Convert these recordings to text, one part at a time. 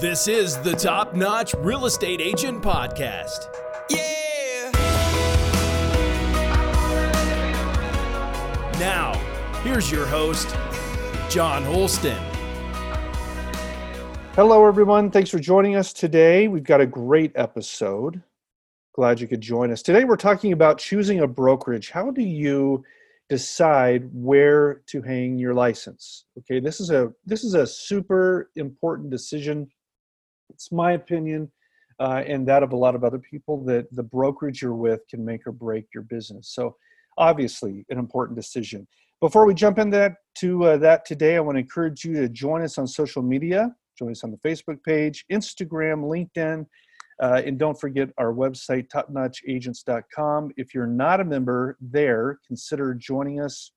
This is the Top Notch Real Estate Agent Podcast. Yeah. Now, here's your host, Jon Holsten. Hello, everyone. Thanks for joining us today. We've got a great episode. Glad you could join us. Today, we're talking about choosing a brokerage. How do you decide where to hang your license? Okay, this is a this is a super important decision. It's my opinion, uh, and that of a lot of other people that the brokerage you're with can make or break your business. So, obviously, an important decision. Before we jump into that, to uh, that today, I want to encourage you to join us on social media. Join us on the Facebook page, Instagram, LinkedIn, uh, and don't forget our website, topnotchagents.com. If you're not a member there, consider joining us.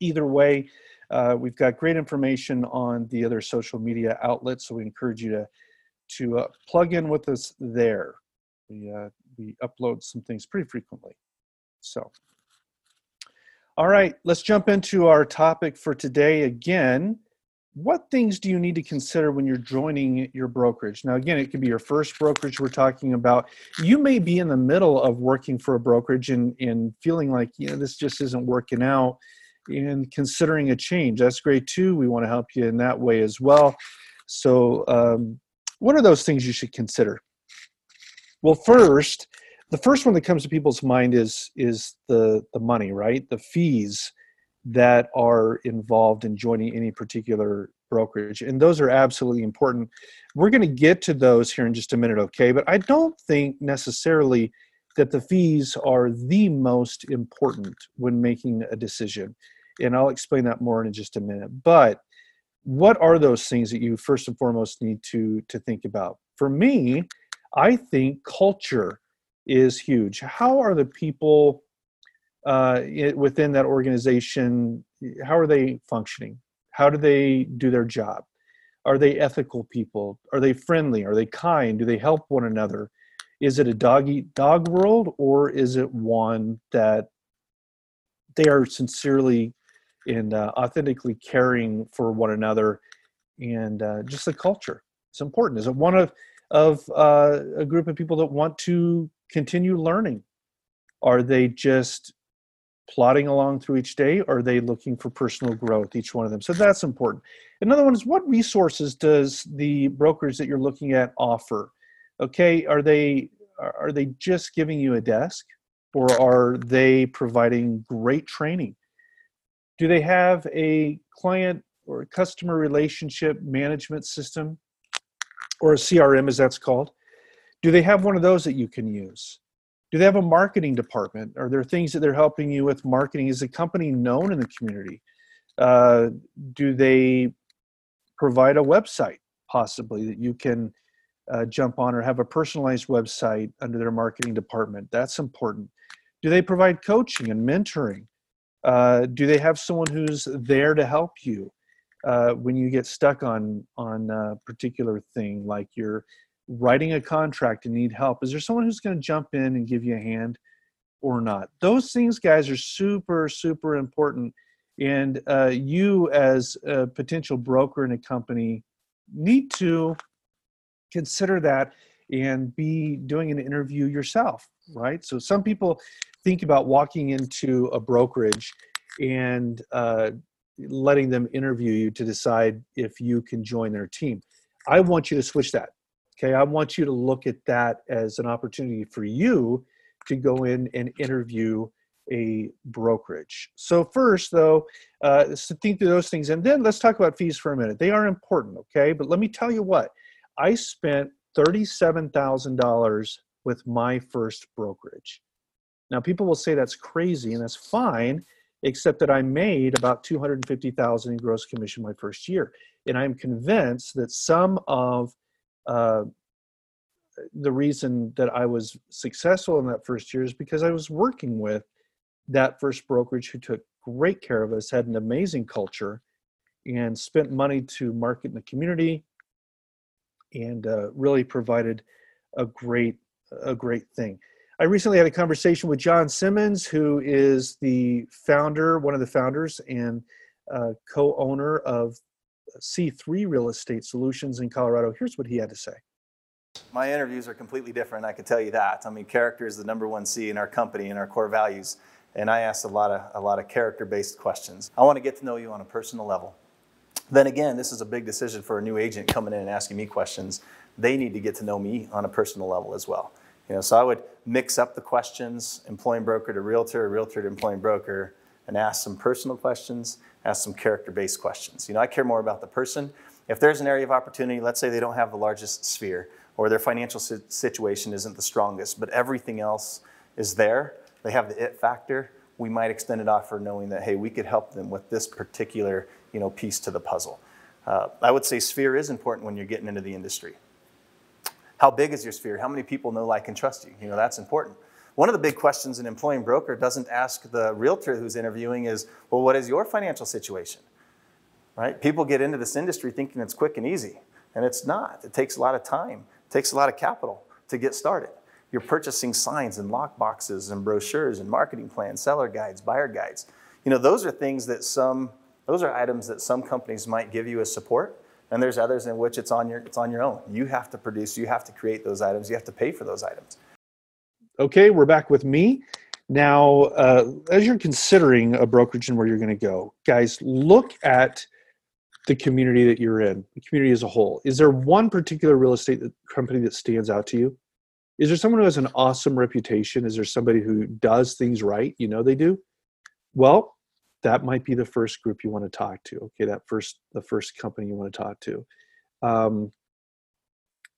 Either way, uh, we've got great information on the other social media outlets, so we encourage you to to uh, plug in with us there. We uh, we upload some things pretty frequently. So, all right, let's jump into our topic for today. Again, what things do you need to consider when you're joining your brokerage? Now, again, it could be your first brokerage we're talking about. You may be in the middle of working for a brokerage and, and feeling like, you know, this just isn't working out and considering a change. That's great too. We want to help you in that way as well. So, um, what are those things you should consider? Well, first, the first one that comes to people's mind is is the the money, right? The fees that are involved in joining any particular brokerage. And those are absolutely important. We're going to get to those here in just a minute, okay? But I don't think necessarily that the fees are the most important when making a decision. And I'll explain that more in just a minute. But what are those things that you first and foremost need to to think about? For me, I think culture is huge. How are the people uh, within that organization how are they functioning? How do they do their job? Are they ethical people? Are they friendly? Are they kind? Do they help one another? Is it a dog eat dog world or is it one that they are sincerely and uh, authentically caring for one another and uh, just the culture. It's important. Is it one of of uh, a group of people that want to continue learning. Are they just plodding along through each day or are they looking for personal growth each one of them? So that's important. Another one is what resources does the brokers that you're looking at offer? Okay are they are they just giving you a desk or are they providing great training do they have a client or customer relationship management system? Or a crm as that's called? Do they have one of those that you can use? Do they have a marketing department? Are there things that they're helping you with marketing? Is the company known in the community? Uh, do they provide a website possibly that you can uh, jump on or have a personalized website under their marketing department? That's important. Do they provide coaching and mentoring uh, do they have someone who's there to help you uh, when you get stuck on on a particular thing like you're writing a contract and need help? Is there someone who's going to jump in and give you a hand or not? Those things guys are super super important and uh, you as a potential broker in a company need to consider that and be doing an interview yourself right so some people think about walking into a brokerage and uh, letting them interview you to decide if you can join their team i want you to switch that Okay, I want you to look at that as an opportunity for you to go in and interview a brokerage. So first, though, uh, so think through those things, and then let's talk about fees for a minute. They are important, okay? But let me tell you what, I spent thirty-seven thousand dollars with my first brokerage. Now, people will say that's crazy, and that's fine, except that I made about two hundred and fifty thousand in gross commission my first year, and I'm convinced that some of uh, the reason that I was successful in that first year is because I was working with that first brokerage who took great care of us, had an amazing culture, and spent money to market in the community, and uh, really provided a great a great thing. I recently had a conversation with John Simmons, who is the founder, one of the founders, and uh, co-owner of C3 Real Estate Solutions in Colorado. Here's what he had to say. My interviews are completely different, I can tell you that. I mean, character is the number one C in our company and our core values. And I asked a lot of, a lot of character based questions. I want to get to know you on a personal level. Then again, this is a big decision for a new agent coming in and asking me questions. They need to get to know me on a personal level as well. You know, so I would mix up the questions, employing broker to realtor, realtor to employing broker, and ask some personal questions, ask some character-based questions. You know, I care more about the person. If there's an area of opportunity, let's say they don't have the largest sphere, or their financial situation isn't the strongest, but everything else is there, they have the it factor, we might extend an offer knowing that, hey, we could help them with this particular you know, piece to the puzzle. Uh, I would say sphere is important when you're getting into the industry. How big is your sphere? How many people know, like, and trust you? You know, that's important. One of the big questions an employing broker doesn't ask the realtor who's interviewing is, well, what is your financial situation? Right? People get into this industry thinking it's quick and easy, and it's not. It takes a lot of time, it takes a lot of capital to get started. You're purchasing signs and lock boxes and brochures and marketing plans, seller guides, buyer guides. You know, those are things that some, those are items that some companies might give you as support, and there's others in which it's on your, it's on your own. You have to produce, you have to create those items, you have to pay for those items. Okay, we're back with me. Now, uh, as you're considering a brokerage and where you're going to go, guys, look at the community that you're in, the community as a whole. Is there one particular real estate company that stands out to you? Is there someone who has an awesome reputation? Is there somebody who does things right? You know they do. Well, that might be the first group you want to talk to. Okay, that first the first company you want to talk to. Um,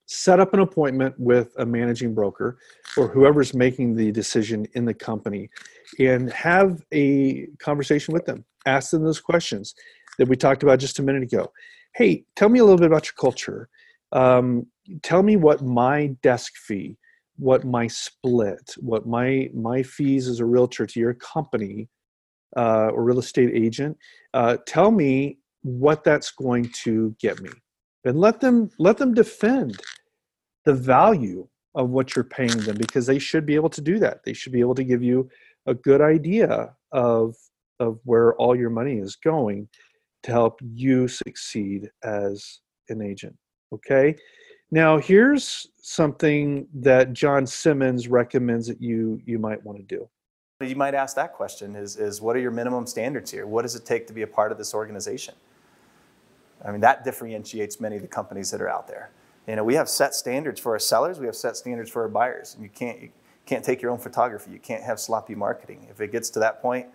set up an appointment with a managing broker or whoever's making the decision in the company and have a conversation with them. Ask them those questions that we talked about just a minute ago. Hey, tell me a little bit about your culture. Um, tell me what my desk fee, what my split, what my my fees as a realtor to your company uh, or real estate agent. Uh, tell me what that's going to get me. And let them let them defend the value of what you're paying them because they should be able to do that. They should be able to give you a good idea of of where all your money is going to help you succeed as an agent okay? Now here's something that john simmons recommends that you you might want to do you might ask that question is, is what are your minimum standards here what does it take to be a part of this organization I mean, that differentiates many of the companies that are out there. You know, we have set standards for our sellers, we have set standards for our buyers. And you can't, you can't take your own photography, you can't have sloppy marketing. If it gets to that point,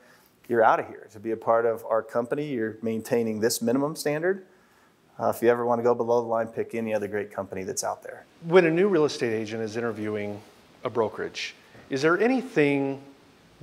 you're out of here. To be a part of our company, you're maintaining this minimum standard. Uh, if you ever want to go below the line, pick any other great company that's out there. When a new real estate agent is interviewing a brokerage, is there anything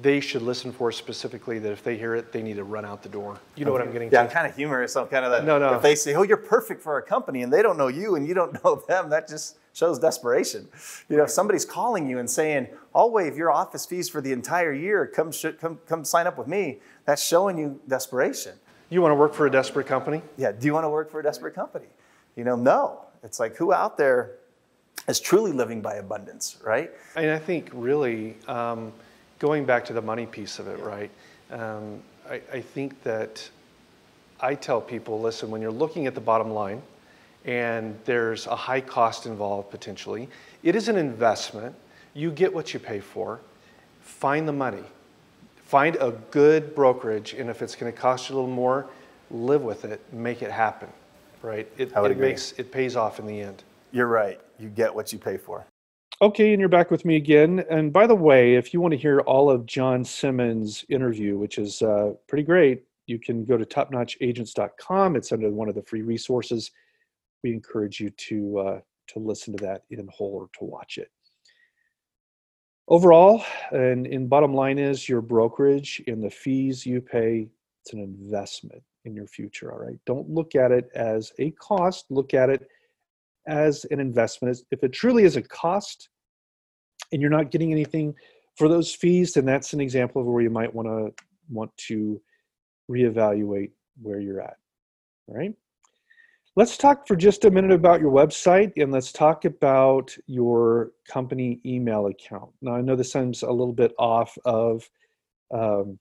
they should listen for specifically that if they hear it, they need to run out the door. You know okay. what I'm getting yeah, to? I'm kind of humorous. I'm kind of that. No, no. If they say, "Oh, you're perfect for our company," and they don't know you and you don't know them, that just shows desperation. You know, if somebody's calling you and saying, "I'll waive your office fees for the entire year. Come, sh- come, come, sign up with me," that's showing you desperation. You want to work for a desperate company? Yeah. Do you want to work for a desperate company? You know, no. It's like who out there is truly living by abundance, right? And I think really. Um, going back to the money piece of it, right? Um, I, I think that I tell people, listen, when you're looking at the bottom line and there's a high cost involved potentially, it is an investment. You get what you pay for. Find the money. Find a good brokerage, and if it's going to cost you a little more, live with it, make it happen, right? It, it makes it pays off in the end. You're right. You get what you pay for. Okay, and you're back with me again. And by the way, if you want to hear all of John Simmons' interview, which is uh, pretty great, you can go to topnotchagents.com. It's under one of the free resources. We encourage you to uh, to listen to that in whole or to watch it. Overall, and in bottom line is your brokerage and the fees you pay. It's an investment in your future. All right, don't look at it as a cost. Look at it as an investment. If it truly is a cost and you're not getting anything for those fees, then that's an example of where you might want to want to reevaluate where you're at. All right. Let's talk for just a minute about your website and let's talk about your company email account. Now, I know this sounds a little bit off of um,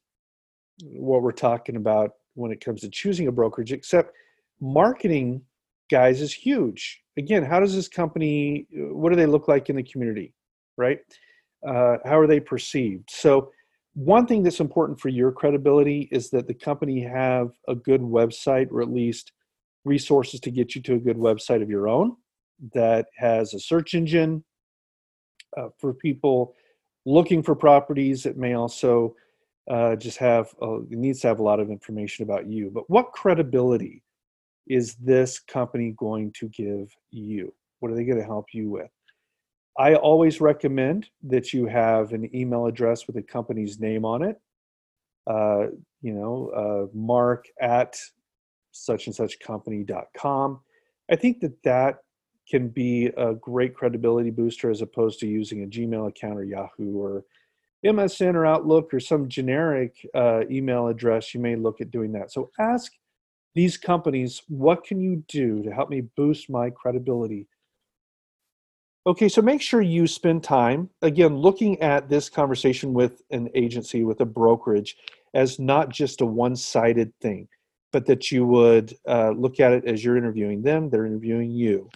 what we're talking about when it comes to choosing a brokerage, except marketing, guys, is huge. Again, how does this company, what do they look like in the community, right? Uh, how are they perceived? So, one thing that's important for your credibility is that the company have a good website or at least resources to get you to a good website of your own that has a search engine uh, for people looking for properties. It may also uh, just have uh, needs to have a lot of information about you. But what credibility is this company going to give you? What are they going to help you with? I always recommend that you have an email address with a company's name on it. Uh, you know, uh, mark at such and such company.com. I think that that can be a great credibility booster as opposed to using a Gmail account or Yahoo or MSN or Outlook or some generic uh, email address. You may look at doing that. So ask these companies, what can you do to help me boost my credibility? Okay, so make sure you spend time, again, looking at this conversation with an agency, with a brokerage, as not just a one sided thing, but that you would uh, look at it as you're interviewing them, they're interviewing you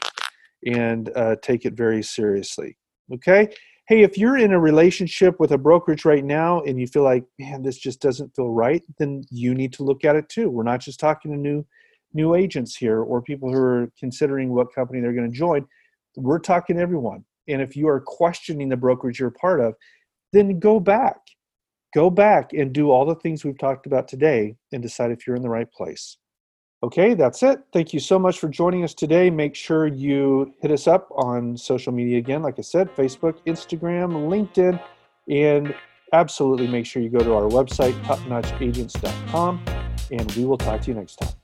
and uh, take it very seriously. Okay? Hey, if you're in a relationship with a brokerage right now and you feel like, man, this just doesn't feel right, then you need to look at it too. We're not just talking to new new agents here or people who are considering what company they're going to join. We're talking to everyone. And if you are questioning the brokerage you're part of, then go back. Go back and do all the things we've talked about today and decide if you're in the right place. Okay, that's it. Thank you so much for joining us today. Make sure you hit us up on social media again, like I said Facebook, Instagram, LinkedIn, and absolutely make sure you go to our website, topnotchagents.com, and we will talk to you next time.